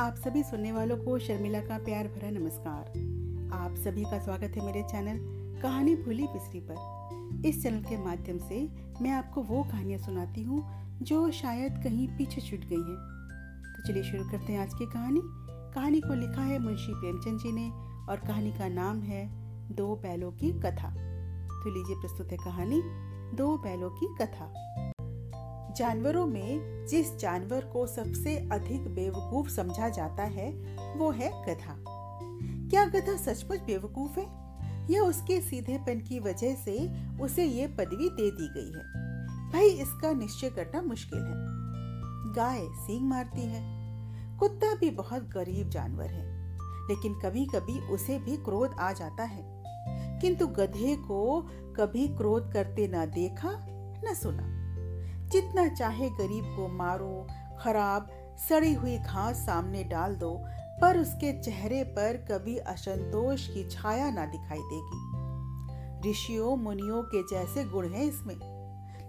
आप सभी सुनने वालों को शर्मिला का प्यार भरा नमस्कार। आप सभी का स्वागत है मेरे चैनल कहानी भूली बिसरी पर। इस चैनल के माध्यम से मैं आपको वो कहानियाँ सुनाती हूँ जो शायद कहीं पीछे छूट गई हैं। तो चलिए शुरू करते हैं आज की कहानी। कहानी को लिखा है मुंशी प्रेमचंद जी ने और कहानी का नाम है दो बैलों की कथा। तो लीजिए प्रस्तुत है कहानी दो बैलों की कथा। जानवरों में जिस जानवर को सबसे अधिक बेवकूफ़ समझा जाता है, वो है गधा। क्या गधा सचमुच बेवकूफ़ है? या उसके सीधेपन की वजह से उसे ये पदवी दे दी गई है? भाई, इसका निश्चय करना मुश्किल है। गाय सींग मारती है। कुत्ता भी बहुत गरीब जानवर है। लेकिन कभी कभी उसे भी क्रोध आ जाता है। किंतु गधे को कभी क्रोध करते न देखा, न सुना। जितना चाहे गरीब को मारो, खराब, सड़ी हुई घास सामने डाल दो, पर उसके चेहरे पर कभी असंतोष की छाया ना दिखाई देगी। ऋषियों, मुनियों के जैसे गुण हैं इसमें,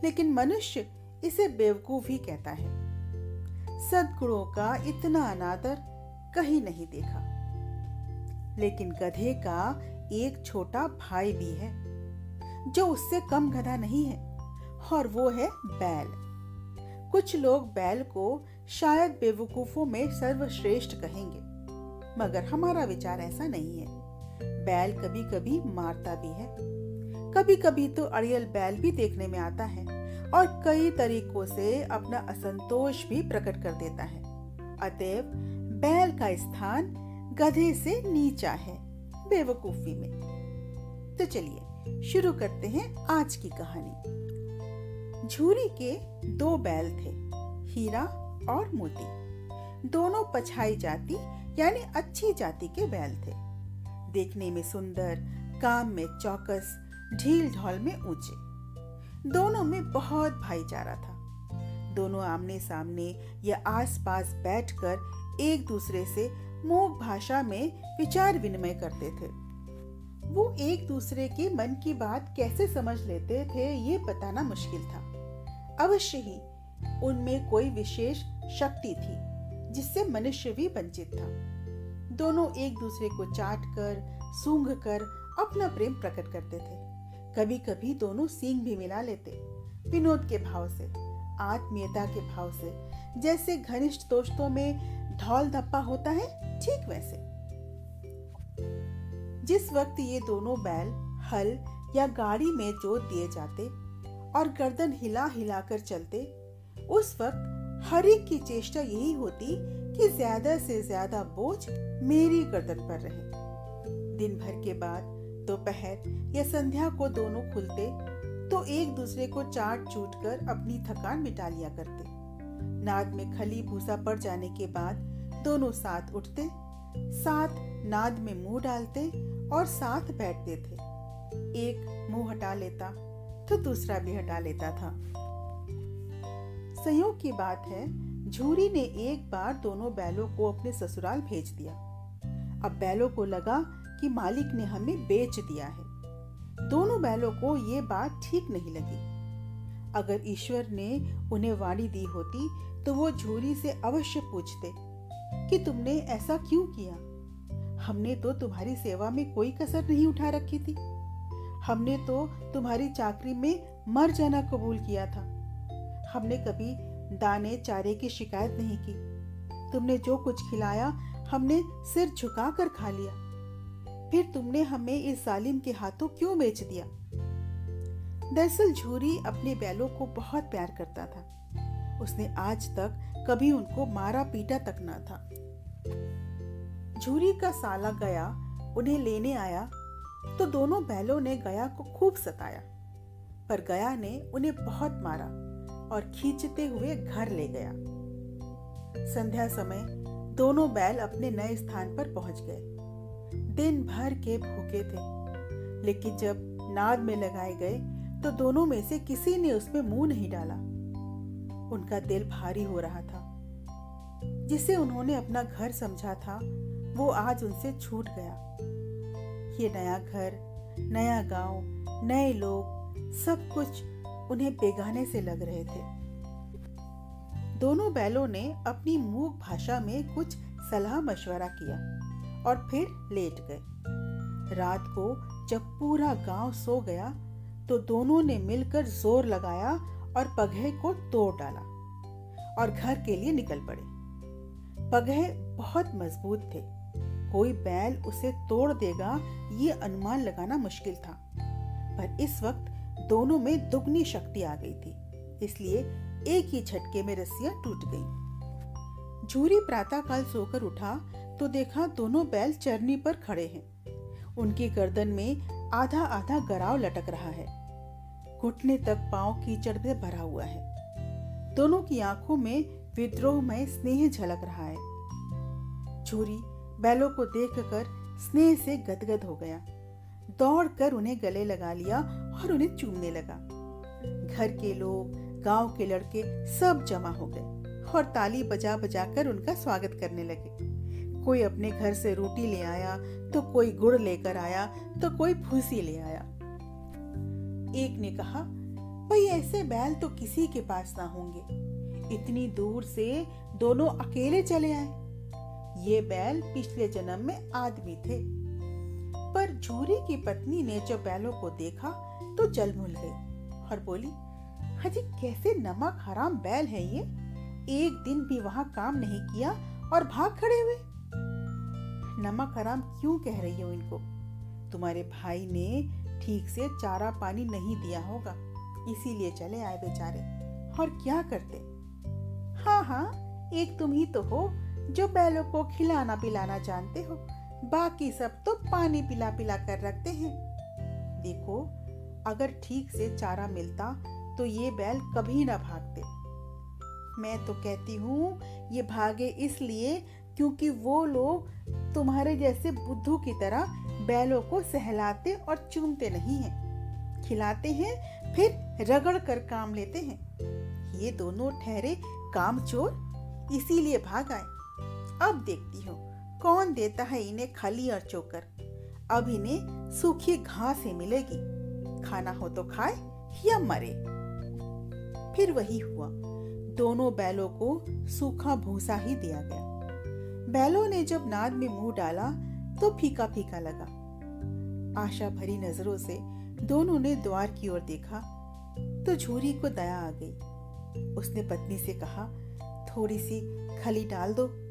लेकिन मनुष्य इसे बेवकूफ़ ही कहता है। सदगुणों का इतना अनादर कहीं नहीं देखा। लेकिन गधे का एक छोटा भाई भी है, जो उससे कम गधा नहीं है। और वो है बैल। कुछ लोग बैल को शायद बेवकूफों में सर्वश्रेष्ठ कहेंगे, मगर हमारा विचार ऐसा नहीं है। बैल कभी कभी मारता भी है। कभी कभी तो अड़ियल बैल भी देखने में आता है और कई तरीकों से अपना असंतोष भी प्रकट कर देता है। अतएव, बैल का स्थान गधे से नीचा है, बेवकूफ़ी में। तो चलिए, शुरू करते हैं आज की कहानी। झूरी के दो बैल थे, हीरा और मोती। दोनों पछाई जाति, यानी अच्छी जाति के बैल थे। देखने में सुंदर, काम में चौकस, ढील ढोल में ऊँचे। दोनों में बहुत भाईचारा था। दोनों आमने सामने या आस आसपास बैठकर एक दूसरे से मूक भाषा में विचार विनिमय करते थे। वो एक दूसरे के मन की बात कैसे समझ लेते थे, ये बताना मुश्किल था। अवश्य ही उनमें कोई विशेष शक्ति थी, जिससे मनुष्य भी वंचित था। दोनों एक दूसरे को चाट कर सूंघ कर अपना प्रेम प्रकट करते थे। कभी कभी दोनों सींग भी मिला लेते, विनोद के भाव से, आत्मीयता के भाव से। जैसे घनिष्ठ दोस्तों में ढोल धप्पा होता है, ठीक वैसे। जिस वक्त ये दोनों बैल, हल या गाड़ी में जोत दिए जाते और गर्दन हिला हिला कर चलते। उस वक्त हर एक की चेष्टा यही होती कि ज़्यादा से ज़्यादा बोझ मेरी गर्दन पर रहे। दिन भर के बाद दोपहर या संध्या को दोनों खुलते तो एक दूसरे को चाट चूट कर अपनी थकान मिटा लिया करते। नाद में खली भूसा पड़ जाने के बाद दोनों साथ उठते, साथ नाद में मुँह डालते और साथ बैठते थे। एक मुँह हटा लेता तो दूसरा भी हटा लेता था। संयोग की बात है, झूरी ने एक बार दोनों बैलों को अपने ससुराल भेज दिया। अब बैलों को लगा कि मालिक ने हमें बेच दिया है। दोनों बैलों को ये बात ठीक नहीं लगी। अगर ईश्वर ने उन्हें वाणी दी होती तो वो झूरी से अवश्य पूछते कि तुमने ऐसा क्यों किया? हमने तो तुम्हारी सेवा में कोई कसर नहीं उठा रखी थी। हमने तो तुम्हारी चाकरी में मर जाना कबूल किया था। हमने कभी दाने चारे की शिकायत नहीं की। तुमने जो कुछ खिलाया, हमने सिर झुकाकर खा लिया। फिर तुमने हमें इस जालिम के हाथों क्यों बेच दिया? दरअसल झूरी अपने बैलों को बहुत प्यार करता था। उसने आज तक कभी उनको मारा पीटा तक ना था। झूरी का साला गया, उन्हें लेने आया तो दोनों बैलों ने गया को खूब सताया, पर गया ने उन्हें बहुत मारा और खींचते हुए घर ले गया। संध्या समय दोनों बैल अपने नए स्थान पर पहुँच गए। दिन भर के भूखे थे, लेकिन जब नाद में लगाए गए तो दोनों में से किसी ने उसमें मुँह नहीं डाला। उनका दिल भारी हो रहा था। जिसे उन्होंने अपना घर समझा था, वो आज उनसे छूट गया। ये नया घर, नया गाँव, नए लोग, सब कुछ उन्हें बेगाने से लग रहे थे। दोनों बैलों ने अपनी मूक भाषा में कुछ सलाह मशवरा किया और फिर लेट गए। रात को जब पूरा गाँव सो गया तो दोनों ने मिलकर ज़ोर लगाया और पगहे को तोड़ डाला और घर के लिए निकल पड़े। पगहे बहुत मज़बूत थे। कोई बैल उसे तोड़ देगा, ये अनुमान लगाना मुश्किल था। पर इस वक्त दोनों में दुगनी शक्ति आ गई थी, इसलिए एक ही झटके में रस्सियाँ टूट गईं। झूरी प्रातःकाल सोकर उठा तो देखा दोनों बैल चरनी पर खड़े हैं। उनकी गर्दन में आधा आधा गराव लटक रहा है। घुटने तक पाँव कीचड़ से भरा हुआ है। दोनों की आँखों में विद्रोह में स्नेह झलक रहा है। झूरी बैलों को देखकर स्नेह से गदगद हो गया। दौड़कर उन्हें गले लगा लिया और उन्हें चूमने लगा। घर के लोग, गाँव के लड़के सब जमा हो गए और ताली बजा बजा कर उनका स्वागत करने लगे। कोई अपने घर से रोटी ले आया तो कोई गुड़ लेकर आया तो कोई फूसी ले आया। एक ने कहा, भाई, ऐसे बैल तो किसी के पास ना होंगे। इतनी दूर से दोनों अकेले चले आए। ये बैल पिछले जन्म में आदमी थे। पर झूरी की पत्नी ने जब बैलों को देखा तो जल भूल गई और बोली हजी कैसे नमक हराम बैल है ये? एक दिन भी वहाँ काम नहीं किया और भाग खड़े हुए? नमक हराम क्यों कह रही हो इनको? तुम्हारे भाई ने ठीक से चारा पानी नहीं दिया होगा, इसीलिए चले आए बेचारे। और क्या करते? हाँ हाँ एक तुम ही तो हो जो बैलों को खिलाना पिलाना जानते हो, बाकी सब तो पानी पिला पिला कर रखते हैं। देखो, अगर ठीक से चारा मिलता तो ये बैल कभी ना भागते। मैं तो कहती हूँ, ये भागे इसलिए क्योंकि वो लोग तुम्हारे जैसे बुद्धू की तरह बैलों को सहलाते और चूमते नहीं हैं। खिलाते हैं, फिर रगड़ कर काम लेते हैं। ये दोनों ठहरे काम चोर इसीलिए भाग आए। अब देखती हूँ, कौन देता है इन्हें खली और चोकर? अब इन्हें सूखी घास ही मिलेगी। खाना हो तो खाए या मरे। फिर वही हुआ। दोनों बैलों को सूखा भूसा ही दिया गया। बैलों ने जब नाद में मुँह डाला तो फीका फीका लगा। आशा भरी नज़रों से दोनों ने द्वार की ओर देखा तो झूरी को दया आ गई। उसने पत्नी से कहा, थोड़ी सी खली डाल दो।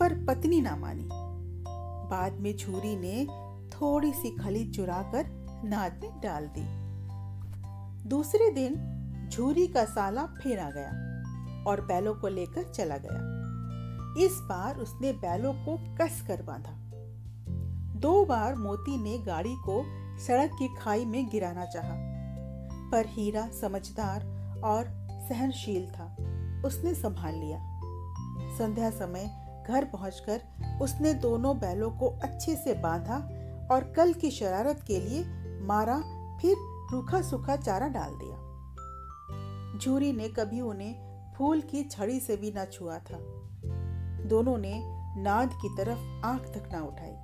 पर पत्नी ना मानी। बाद में झूरी ने थोड़ी सी खली चुरा कर नाद में डाल दी। दूसरे दिन झूरी का साला फिर आ गया और बैलों को लेकर चला गया। इस बार उसने बैलों को कस कर बांधा। दो बार मोती ने गाड़ी को सड़क की खाई में गिराना चाहा, पर हीरा समझदार और सहनशील था। उसने संभाल लिया। संध्या समय घर पहुंचकर उसने दोनों बैलों को अच्छे से बांधा और कल की शरारत के लिए मारा, फिर रूखा सूखा चारा डाल दिया। झूरी ने कभी उन्हें फूल की छड़ी से भी न छुआ था। दोनों ने नाद की तरफ़ आँख तक ना उठाई।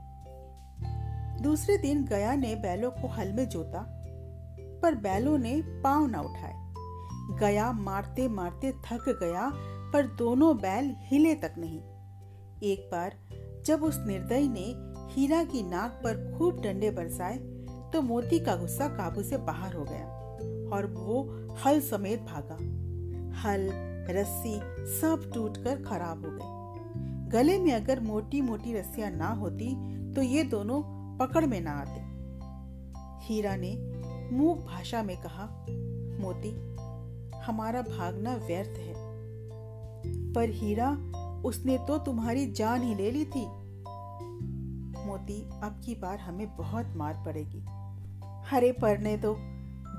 दूसरे दिन गया ने बैलों को हल में जोता, पर बैलों ने पाँव ना उठाए। गया मारते मारते थक गया, पर दोनों बैल हिले तक नहीं। एक बार जब उस निर्दयी ने हीरा की नाक पर खूब डंडे बरसाए तो मोती का गुस्सा काबू से बाहर हो गया और वो हल समेत भागा। हल, रस्सी सब टूटकर खराब हो गए। गले में अगर मोटी मोटी रस्सियाँ ना होती तो ये दोनों पकड़ में ना आते। हीरा ने मूक भाषा में कहा, मोती, हमारा भागना व्यर्थ है। पर हीरा उसने तो तुम्हारी जान ही ले ली थी। मोती, अब की बार हमें बहुत मार पड़ेगी। हरे परने तो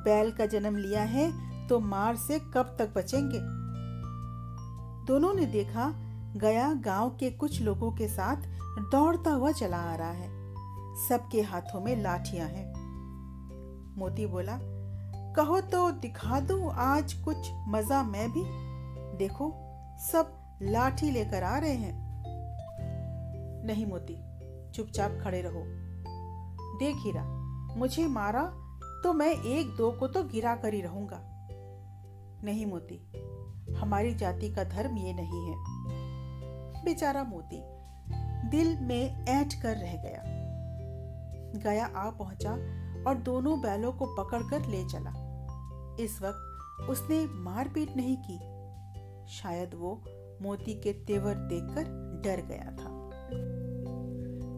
बैल का जन्म लिया है तो मार से कब तक बचेंगे? दोनों ने देखा, गया गाँव के कुछ लोगों के साथ दौड़ता हुआ चला आ रहा है। सबके हाथों में लाठियाँ हैं। मोती बोला, कहो तो दिखा दूँ आज कुछ मज़ा मैं भी। देखो, सब लाठी लेकर आ रहे हैं। नहीं मोती, चुपचाप खड़े रहो। देख हीरा, मुझे मारा तो मैं एक दो को तो गिरा कर ही रहूँगा। नहीं मोती, हमारी जाति का धर्म ये नहीं है। बेचारा मोती, दिल में ऐठ कर रह गया। गया आ पहुँचा और दोनों बैलों को पकड़कर ले चला। इस वक्त उसने मारपीट नहीं की। शायद वो मोती के तेवर देखकर डर गया था।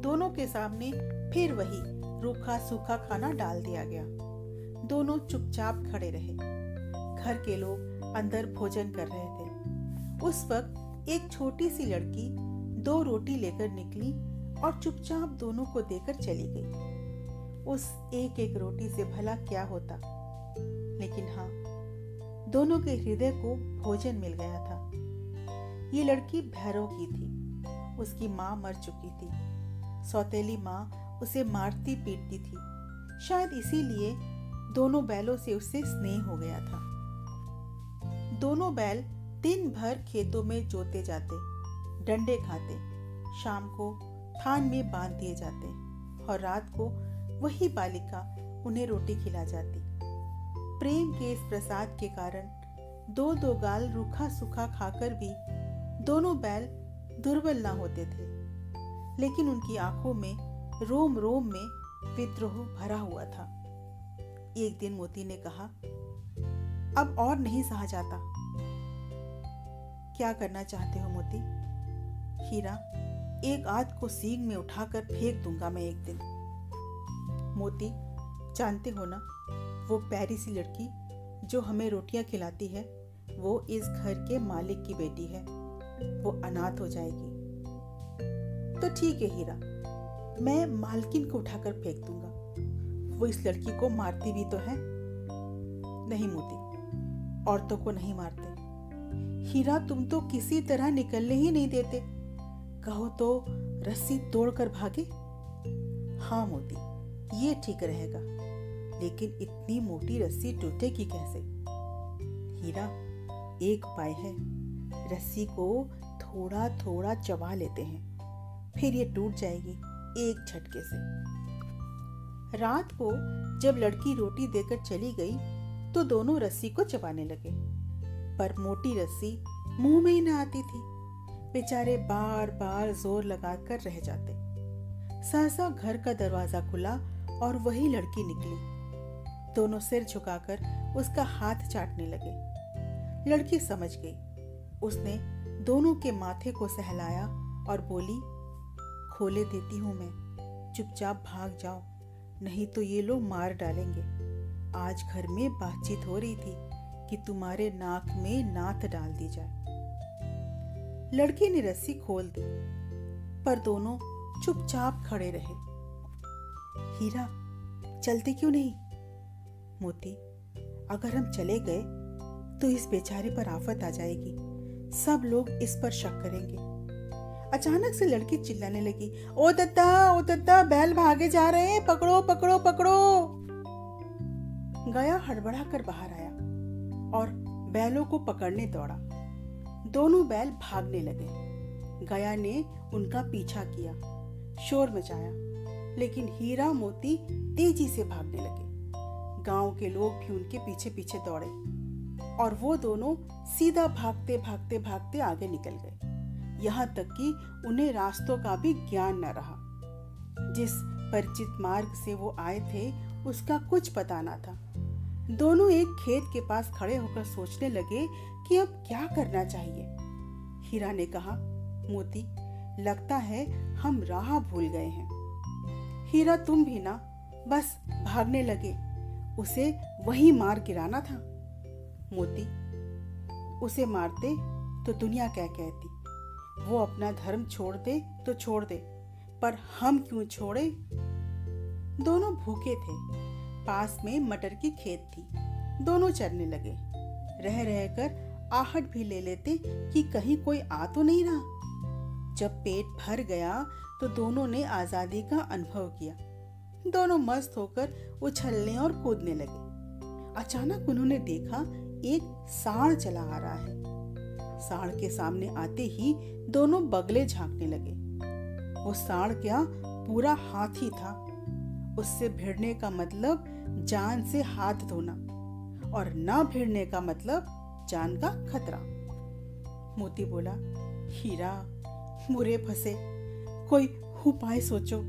दोनों के सामने फिर वही रूखा सूखा खाना डाल दिया गया। दोनों चुपचाप खड़े रहे। घर के लोग अंदर भोजन कर रहे थे। उस वक्त एक छोटी सी लड़की दो रोटी लेकर निकली और चुपचाप दोनों को देकर चली गई। उस एक एक रोटी से भला क्या होता? लेकिन हाँ दोनों के हृदय को भोजन मिल गया था। ये लड़की भैरव की थी। उसकी माँ मर चुकी थी। सौतेली माँ उसे मारती पीटती थी। शायद इसीलिए दोनों बैलों से उससे स्नेह हो गया था। दोनों बैल दिन भर खेतों में जोते जाते, डंडे खाते, शाम को थान में बाँध दिए जाते और रात को वही बालिका उन्हें रोटी खिला जाती। प्रेम के इस प्रसाद के कारण दो दो गाल रूखा सूखा खाकर भी दोनों बैल दुर्बल ना होते थे। लेकिन उनकी आँखों में, रोम रोम में विद्रोह भरा हुआ था। एक दिन मोती ने कहा, अब और नहीं सहा जाता। क्या करना चाहते हो मोती? हीरा, एक आध को सींग में उठाकर फेंक दूँगा मैं एक दिन। मोती, जानते हो ना, वो प्यारी सी लड़की जो हमें रोटियाँ खिलाती है, वो इस घर के मालिक की बेटी है। वो अनाथ हो जाएगी। तो ठीक है हीरा, मैं मालकिन को उठाकर फेंक दूँगा। वो इस लड़की को मारती भी तो है। नहीं मोती, औरतों को नहीं मारते। हीरा, तुम तो किसी तरह निकलने ही नहीं देते। कहो तो रस्सी तोड़कर भागे। हाँ मोती, ये ठीक रहेगा, लेकिन इतनी मोटी रस्सी टूटेगी कैसे? हीरा, एक उपाय है। रस्सी को थोड़ा थोड़ा चबा लेते हैं। फिर ये टूट जाएगी एक झटके से। रात को जब लड़की रोटी देकर चली गई तो दोनों रस्सी को चबाने लगे। पर मोटी रस्सी मुँह में ही ना आती थी। बेचारे बार बार ज़ोर लगाकर रह जाते। सहसा घर का दरवाज़ा खुला और वही लड़की निकली। दोनों सिर झुकाकर उसका हाथ चाटने लगे। लड़की समझ गई उसने दोनों के माथे को सहलाया और बोली, खोले देती हूँ मैं। चुपचाप भाग जाओ, नहीं तो ये लोग मार डालेंगे। आज घर में बातचीत हो रही थी कि तुम्हारे नाक में नाथ डाल दी जाए। लड़की ने रस्सी खोल दी, पर दोनों चुपचाप खड़े रहे। हीरा, चलते क्यों नहीं? मोती, अगर हम चले गए तो इस बेचारे पर आफत आ जाएगी। सब लोग इस पर शक करेंगे। अचानक से लड़की चिल्लाने लगी, ओ दत्ता ओ दत्ता, बैल भागे जा रहे हैं, पकड़ो पकड़ो पकड़ो! गया हड़बड़ा कर बाहर आया और बैलों को पकड़ने दौड़ा। दोनों बैल भागने लगे। गया ने उनका पीछा किया, शोर मचाया, लेकिन हीरा मोती तेज़ी से भागने लगे। गाँव के लोग भी उनके पीछे पीछे दौड़े। और वो दोनों सीधा भागते भागते भागते आगे निकल गए। यहाँ तक कि उन्हें रास्तों का भी ज्ञान न रहा। जिस परिचित मार्ग से वो आए थे, उसका कुछ पता ना था। दोनों एक खेत के पास खड़े होकर सोचने लगे कि अब क्या करना चाहिए। हीरा ने कहा, मोती, लगता है हम राह भूल गए हैं। हीरा, तुम भी ना, बस भागने लगे। उसे वही मार गिराना था। मोती। उसे मारते तो दुनिया क्या कहती? वो अपना धर्म छोड़ दे तो छोड़ दे, पर हम क्यों छोड़े? दोनों भूखे थे। पास में मटर की खेत थी। दोनों चरने लगे। रह रहकर आहट भी ले लेते कि कहीं कोई आ तो नहीं रहा। जब पेट भर गया तो दोनों ने आज़ादी का अनुभव किया। दोनों मस्त होकर उछलने और कूदने लगे। अचानक उन्होंने देखा एक साढ़ चला आ रहा है। साढ़ के सामने आते ही दोनों बगले झांकने लगे। वो साढ़ क्या पूरा हाथी था। उससे भिड़ने का मतलब जान से हाथ धोना और ना भिड़ने का मतलब जान का खतरा। मोती बोला, हीरा, मुरे फंसे, कोई उपाय सोचो।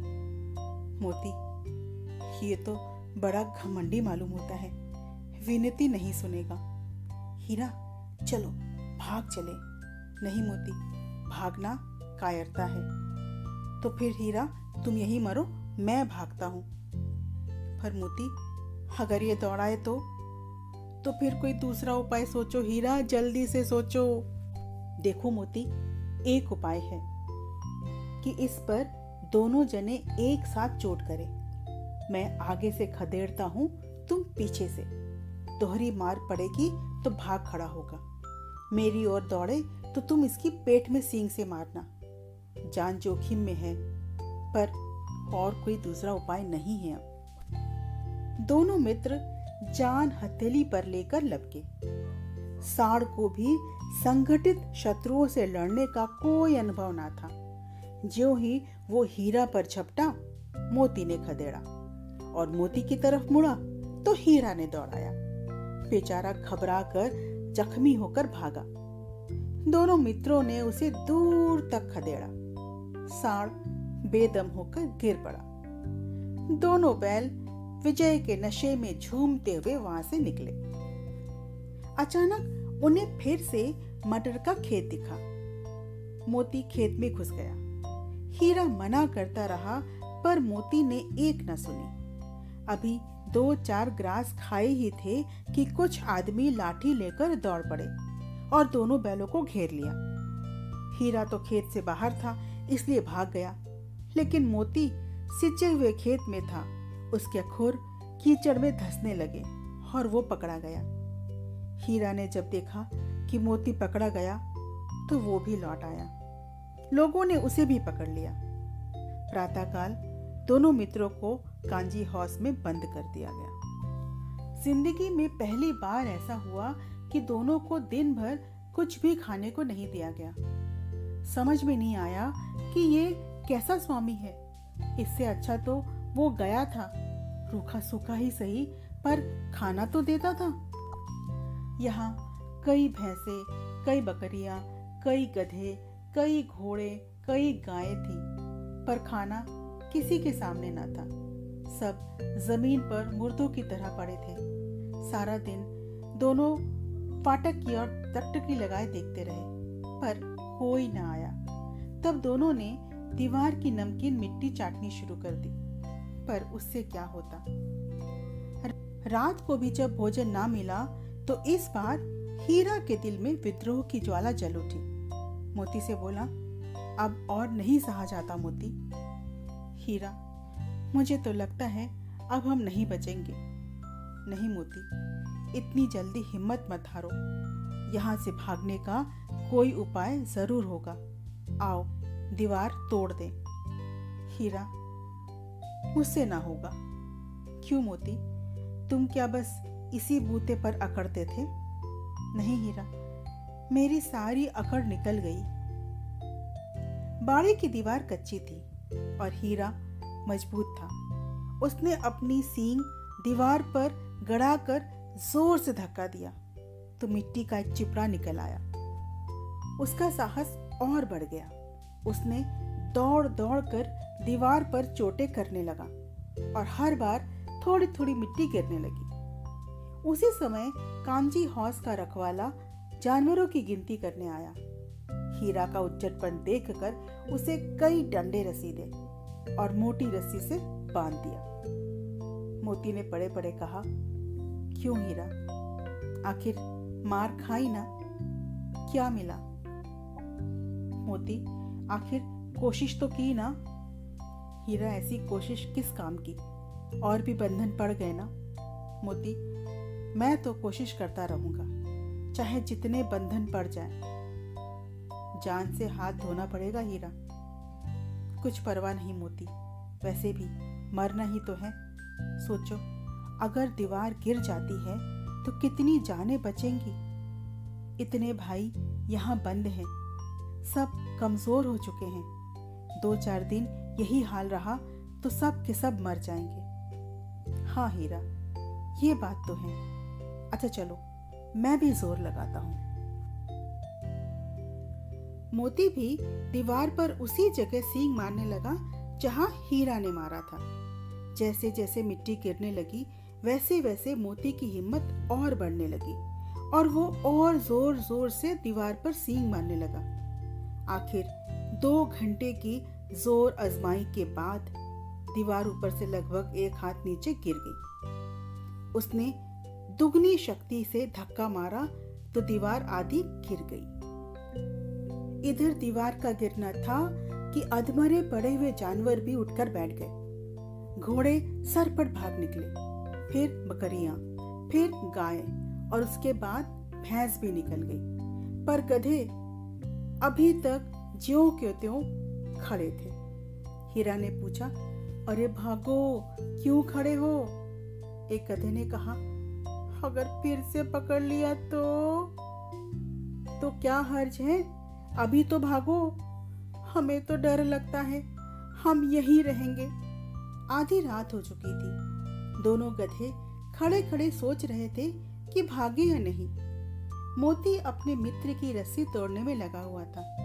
मोती, ये तो बड़ा घमंडी मालूम होता है, विनती नहीं सुनेगा। हीरा, चलो, भाग चले। नहीं मोती, भागना कायरता है। तो फिर हीरा, तुम यही मरो, मैं भागता हूँ। पर मोती, अगर ये दौड़ाए तो? तो फिर कोई दूसरा उपाय सोचो हीरा, जल्दी से सोचो। देखो मोती, एक उपाय है कि इस पर दोनों जने एक साथ चोट करें। मैं आगे से खदेड़ता हूँ, तुम पीछे से। दोहरी मार पड़ेगी तो भाग खड़ा होगा। मेरी ओर दौड़े तो तुम इसकी पेट में सींग से मारना। जान जोखिम में है, पर और कोई दूसरा उपाय नहीं है अब। दोनों मित्र जान हथेली पर लेकर लपके। साड़ को भी संगठित शत्रुओं से लड़ने का कोई अनुभव ना था। जो ही वो हीरा पर झपटा, मोती ने खदेड़ा और मोती की तरफ़ मुड़ा तो हीरा ने दौड़ाया। बेचारा घबरा कर जख्मी होकर भागा। दोनों मित्रों ने उसे दूर तक खदेड़ा। साड़ बेदम होकर गिर पड़ा। दोनों बैल विजय के नशे में झूमते हुए वहाँ से निकले। अचानक उन्हें फिर से मटर का खेत दिखा। मोती खेत में घुस गया। हीरा मना करता रहा, पर मोती ने एक न सुनी। अभी दो चार ग्रास खाए ही थे कि कुछ आदमी लाठी लेकर दौड़ पड़े और दोनों बैलों को घेर लिया। हीरा तो खेत से बाहर था, इसलिए भाग गया। लेकिन मोती सिंचे हुए खेत में था। उसके खुर कीचड़ में धसने लगे और वो पकड़ा गया। हीरा ने जब देखा कि मोती पकड़ा गया तो वो भी लौट आया। लोगों ने उसे भी पकड़ लिया। प्रातःकाल दोनों मित्रों को कांजी हाउस में बंद कर दिया गया। ज़िंदगी में पहली बार ऐसा हुआ कि दोनों को दिन भर कुछ भी खाने को नहीं दिया गया। समझ में नहीं आया कि ये कैसा स्वामी है। इससे अच्छा तो वो गया था। रूखा सूखा ही सही, पर खाना तो देता था। यहाँ कई भैंसे, कई बकरियाँ, कई गधे, कई घोड़े, कई गायें थी, पर खाना किसी के सामने न था। सब ज़मीन पर मुर्दों की तरह पड़े थे। सारा दिन दोनों फाटक की ओर टकटकी लगाए देखते रहे, पर कोई न आया। तब दोनों ने दीवार की नमकीन मिट्टी चाटनी शुरू कर दी, पर उससे क्या होता? रात को भी जब भोजन ना मिला तो इस बार हीरा के दिल में विद्रोह की ज्वाला जल उठी। मोती से बोला, अब और नहीं सहा जाता मोती। हीरा। मुझे तो लगता है अब हम नहीं बचेंगे। नहीं मोती, इतनी जल्दी हिम्मत मत हारो। यहाँ से भागने का कोई उपाय ज़रूर होगा। आओ, दीवार तोड़ दे। हीरा, मुझसे ना होगा। क्यों मोती, तुम क्या बस इसी बूते पर अकड़ते थे? नहीं हीरा, मेरी सारी अकड़ निकल गई। बाड़ी की दीवार कच्ची थी। और हीरा मज़बूत था। उसने अपनी सींग दीवार पर गड़ाकर ज़ोर से धक्का दिया तो मिट्टी का एक चिपड़ा निकल आया। उसका साहस और बढ़ गया। उसने दौड़ दौड़ कर दीवार पर चोटें करने लगा और हर बार थोड़ी थोड़ी मिट्टी गिरने लगी। उसी समय कांजी हौस का रखवाला जानवरों की गिनती करने आया। हीरा का उच्चटपन देखकर उसे कई डंडे रसीदे और मोटी रस्सी से बाँध दिया। मोती ने पड़े पड़े कहा, क्यों हीरा? आखिर मार खाई ना? क्या मिला? मोती, आखिर कोशिश तो की ना? हीरा ऐसी कोशिश किस काम की? और भी बंधन पड़ गए ना? मोती, मैं तो कोशिश करता रहूँगा, चाहे जितने बंधन पड़ जाए। जान से हाथ धोना पड़ेगा हीरा। कुछ परवाह नहीं मोती। वैसे भी मरना ही तो है। सोचो, अगर दीवार गिर जाती है तो कितनी जानें बचेंगी? इतने भाई यहाँ बंद हैं। सब कमज़ोर हो चुके हैं। दो चार दिन यही हाल रहा तो सब के सब मर जाएँगे। हाँ हीरा, ये बात तो है। अच्छा चलो, मैं भी ज़ोर लगाता हूँ। मोती भी दीवार पर उसी जगह सींग मारने लगा जहाँ हीरा ने मारा था। जैसे जैसे मिट्टी गिरने लगी, वैसे वैसे मोती की हिम्मत और बढ़ने लगी और वो और ज़ोर ज़ोर से दीवार पर सींग मारने लगा। आखिर दो घंटे की ज़ोर आजमाई के बाद दीवार ऊपर से लगभग एक हाथ नीचे गिर गई। उसने दुगनी शक्ति से धक्का मारा तो दीवार आधी गिर गई। इधर दीवार का गिरना था कि अधमरे पड़े हुए जानवर भी उठकर बैठ गए। घोड़े सर पर भाग निकले। फिर बकरियाँ, फिर गाय और उसके बाद भैंस भी निकल गई। पर गधे अभी तक ज्यो क्यों त्यों खड़े थे। हीरा ने पूछा, अरे भागो, क्यों खड़े हो? एक गधे ने कहा, अगर फिर से पकड़ लिया तो तो क्या हर्ज है? अभी तो भागो। हमें तो डर लगता है। हम यहीं रहेंगे। आधी रात हो चुकी थी। दोनों गधे खड़े खड़े सोच रहे थे कि भागे या नहीं। मोती अपने मित्र की रस्सी तोड़ने में लगा हुआ था।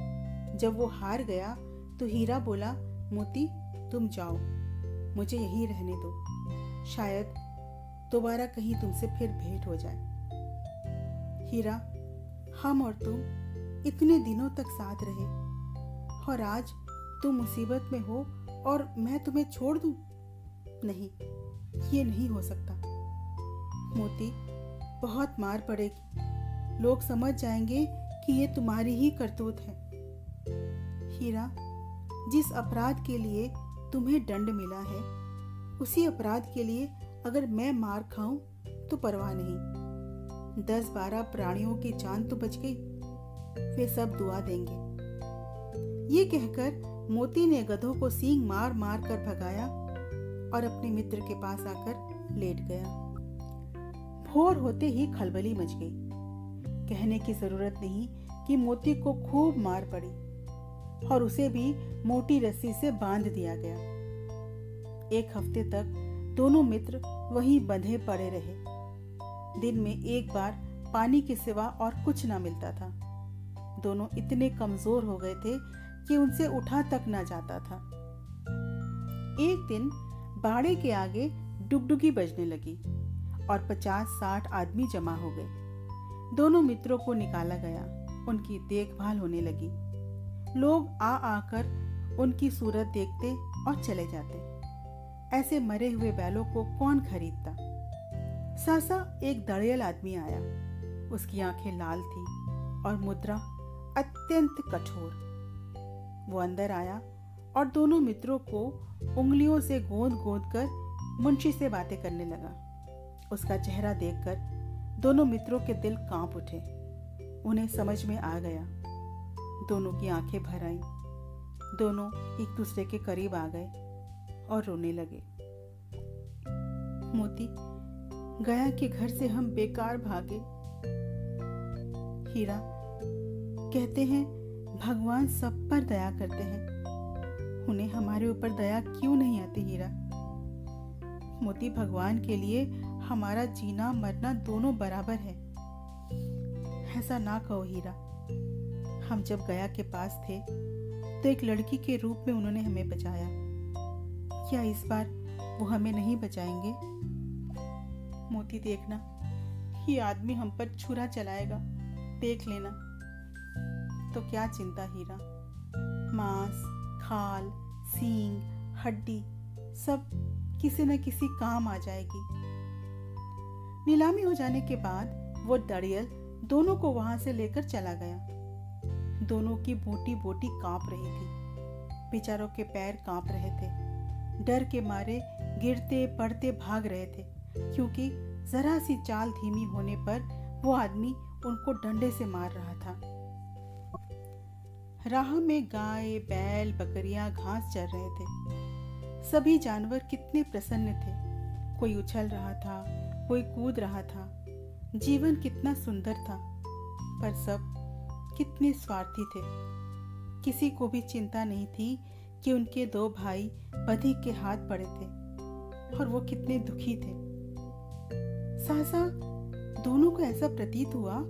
जब वो हार गया तो हीरा बोला, मोती, तुम जाओ। मुझे यहीं रहने दो। शायद दोबारा कहीं तुमसे फिर भेंट हो जाए। हीरा, हम और तुम इतने दिनों तक साथ रहे। और आज तुम मुसीबत में हो और मैं तुम्हें छोड़ दूँ? नहीं, ये नहीं हो सकता। मोती, बहुत मार पड़ेगी। लोग समझ जाएँगे कि ये तुम्हारी ही करतूत है। हीरा, जिस अपराध के लिए तुम्हें दंड मिला है, उसी अपराध के लिए अगर मैं मार खाऊं तो परवाह नहीं। दस बारह प्राणियों की जान तो बच गई। वे सब दुआ देंगे। ये कहकर मोती ने गधों को सींग मार मार कर भगाया और अपने मित्र के पास आकर लेट गया। भोर होते ही खलबली मच गई। कहने की ज़रूरत नहीं कि मोती को खूब मार पड़ी और उसे भी मोटी रस्सी से बाँध दिया गया। एक हफ़्ते तक दोनों मित्र वहीं बंधे पड़े रहे। दिन में एक बार पानी के सिवा और कुछ ना मिलता था। दोनों इतने कमज़ोर हो गए थे कि उनसे उठा तक ना जाता था। एक दिन बाड़े के आगे डुगडुगी बजने लगी और पचास साठ आदमी जमा हो गए। दोनों मित्रों को निकाला गया। उनकी देखभाल होने लगी। लोग आ आकर उनकी सूरत देखते और चले जाते। ऐसे मरे हुए बैलों को कौन खरीदता? सासा एक दड़ियल आदमी आया। उसकी आँखें लाल थी और मुद्रा अत्यंत कठोर। वो अंदर आया और दोनों मित्रों को उंगलियों से गोंद गोंद कर मुंशी से बातें करने लगा। उसका चेहरा देखकर दोनों मित्रों के दिल काँप उठे। उन्हें समझ में आ गया। दोनों की आँखें भर आई। दोनों एक दूसरे के करीब आ गए और रोने लगे। मोती, गया के घर से हम बेकार भागे। हीरा कहते हैं, भगवान सब पर दया करते हैं। उन्हें हमारे ऊपर दया क्यों नहीं आती हीरा? मोती भगवान के लिए हमारा जीना मरना दोनों बराबर है। ऐसा ना कहो हीरा। हम जब गया के पास थे तो एक लड़की के रूप में उन्होंने हमें बचाया। क्या इस बार वो हमें नहीं बचाएँगे? मोती देखना, ये आदमी हम पर छुरा चलाएगा। देख लेना। तो क्या चिंता हीरा? मांस, खाल, सींग, हड्डी, सब किसी न किसी काम आ जाएगी। नीलामी हो जाने के बाद वो दड़ियल दोनों को वहाँ से लेकर चला गया। दोनों की बोटी बोटी काँप रही थी। बेचारों के पैर काँप रहे थे। डर के मारे गिरते पड़ते भाग रहे थे, क्योंकि जरा सी चाल धीमी होने पर वो आदमी उनको डंडे से मार रहा था। राह में गाय, बैल, बकरियाँ, घास चर रहे थे। सभी जानवर कितने प्रसन्न थे। कोई उछल रहा था, कोई कूद रहा था। जीवन कितना सुंदर था। पर सब कितने स्वार्थी थे। किसी को भी चिंता नहीं थी कि उनके दो भाई पति के हाथ पड़े थे और वो कितने दुखी थे। सहसा दोनों को ऐसा प्रतीत हुआ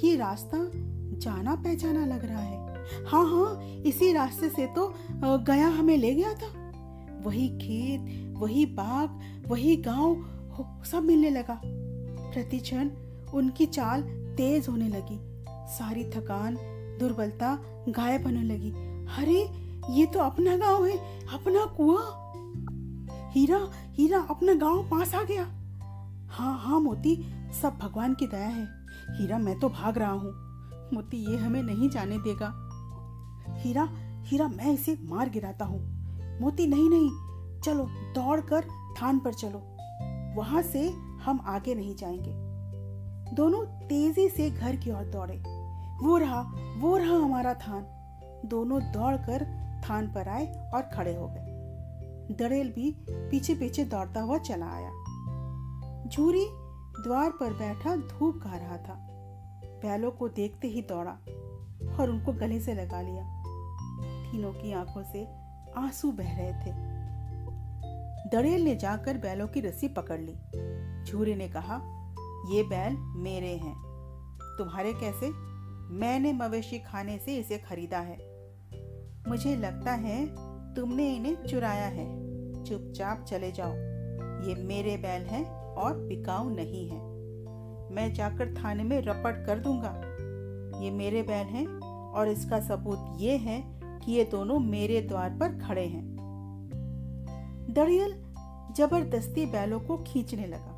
कि रास्ता जाना पहचाना लग रहा है। हाँ हाँ इसी रास्ते से तो गया हमें, ले गया था। वही खेत, वही बाग, वही गाँव सब मिलने लगा। प्रति क्षण उनकी चाल तेज होने लगी। सारी थकान, दुर्बलता गायब होने लगी। अरे, ये तो अपना गाँव है, अपना कुआ। हीरा हीरा अपना गाँव पास आ गया। हाँ हाँ मोती, सब भगवान की दया है। हीरा, मैं तो भाग रहा हूँ। मोती ये हमें नहीं जाने देगा। हीरा हीरा, मैं इसे मार गिराता हूँ। मोती, नहीं नहीं, चलो, दौड़कर थान पर चलो। वहाँ से हम आगे नहीं जाएँगे। दोनों तेज़ी से घर की ओर दौड़े। वो रहा वो रहा हमारा थान। दोनों दौड़कर थान पर आए और खड़े हो गए। दड़ेल भी पीछे पीछे दौड़ता हुआ चला आया। झूरी द्वार पर बैठा धूप खा रहा था। बैलों को देखते ही दौड़ा। और उनको गले से लगा लिया। तीनों की आँखों से आँसू बह रहे थे। दड़ेल ने जाकर बैलों की रस्सी पकड़ ली। झूरे ने कहा, ये बैल मेरे हैं। तुम्हारे कैसे? मैंने मवेशी खाने से इसे खरीदा है। मुझे लगता है तुमने इन्हें चुराया है। चुपचाप चले जाओ। ये मेरे बैल हैं और बिकाऊ नहीं है। मैं जाकर थाने में रपट कर दूँगा। ये मेरे बैल हैं और इसका सबूत ये है कि ये दोनों मेरे द्वार पर खड़े हैं। दड़ियल ज़बरदस्ती बैलों को खींचने लगा।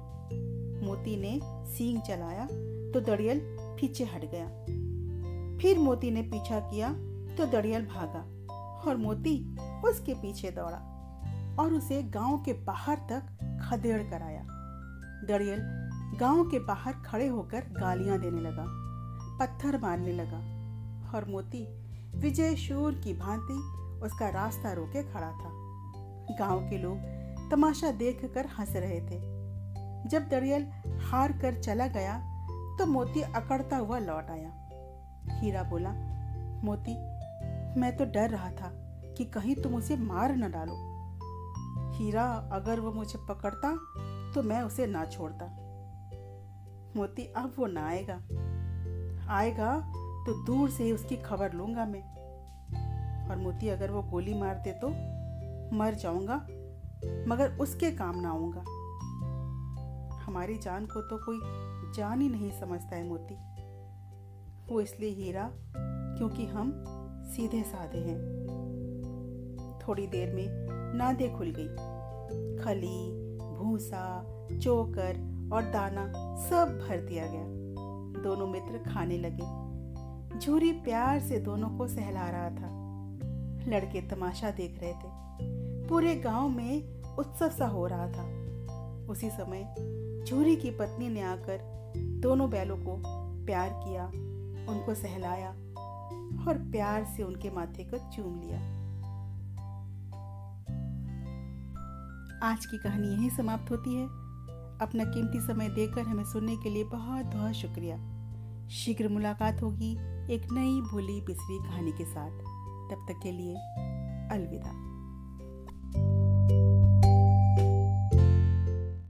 मोती ने सींग चलाया तो दड़ियल पीछे हट गया। फिर मोती ने पीछा किया तो दड़ियल भागा और मोती उसके पीछे दौड़ा और उसे गाँव के बाहर तक खदेड़ कर आया दड़ियल गाँव के बाहर खड़े होकर गालियाँ देने लगा, पत्थर मारने लगा और मोती। विजय शूर की भांति उसका रास्ता रोके खड़ा था। गाँव के लोग तमाशा देखकर हंस रहे थे। जब दड़ियल हार कर चला गया तो मोती अकड़ता हुआ लौट आया। हीरा बोला, मोती, मैं तो डर रहा था कि कहीं तुम उसे मार न डालो। हीरा, अगर वो मुझे पकड़ता तो मैं उसे ना छोड़ता। मोती, अब वो ना आएगा। आएगा तो दूर से ही उसकी खबर लूँगा मैं। और मोती, अगर वो गोली मार दे तो मर जाऊँगा, मगर उसके काम ना आऊँगा। हमारी जान को तो कोई जान ही नहीं समझता है मोती। वो इसलिए हीरा क्योंकि हम सीधे साधे हैं। थोड़ी देर में नादे खुल गई। खली, भूसा, चोकर और दाना सब भर दिया गया। दोनों मित्र खाने लगे। झूरी प्यार से दोनों को सहला रहा था। लड़के तमाशा देख रहे थे। पूरे गाँव में उत्सव सा हो रहा था। उसी समय झूरी की पत्नी ने आकर दोनों बैलों को प्यार किया, उनको सहलाया और प्यार से उनके माथे को चूम लिया। आज की कहानी यही समाप्त होती है। अपना कीमती समय देकर हमें सुनने के लिए बहुत बहुत शुक्रिया। शीघ्र मुलाकात होगी। एक नई भूली बिसरी कहानी के साथ। तब तक के लिए अलविदा।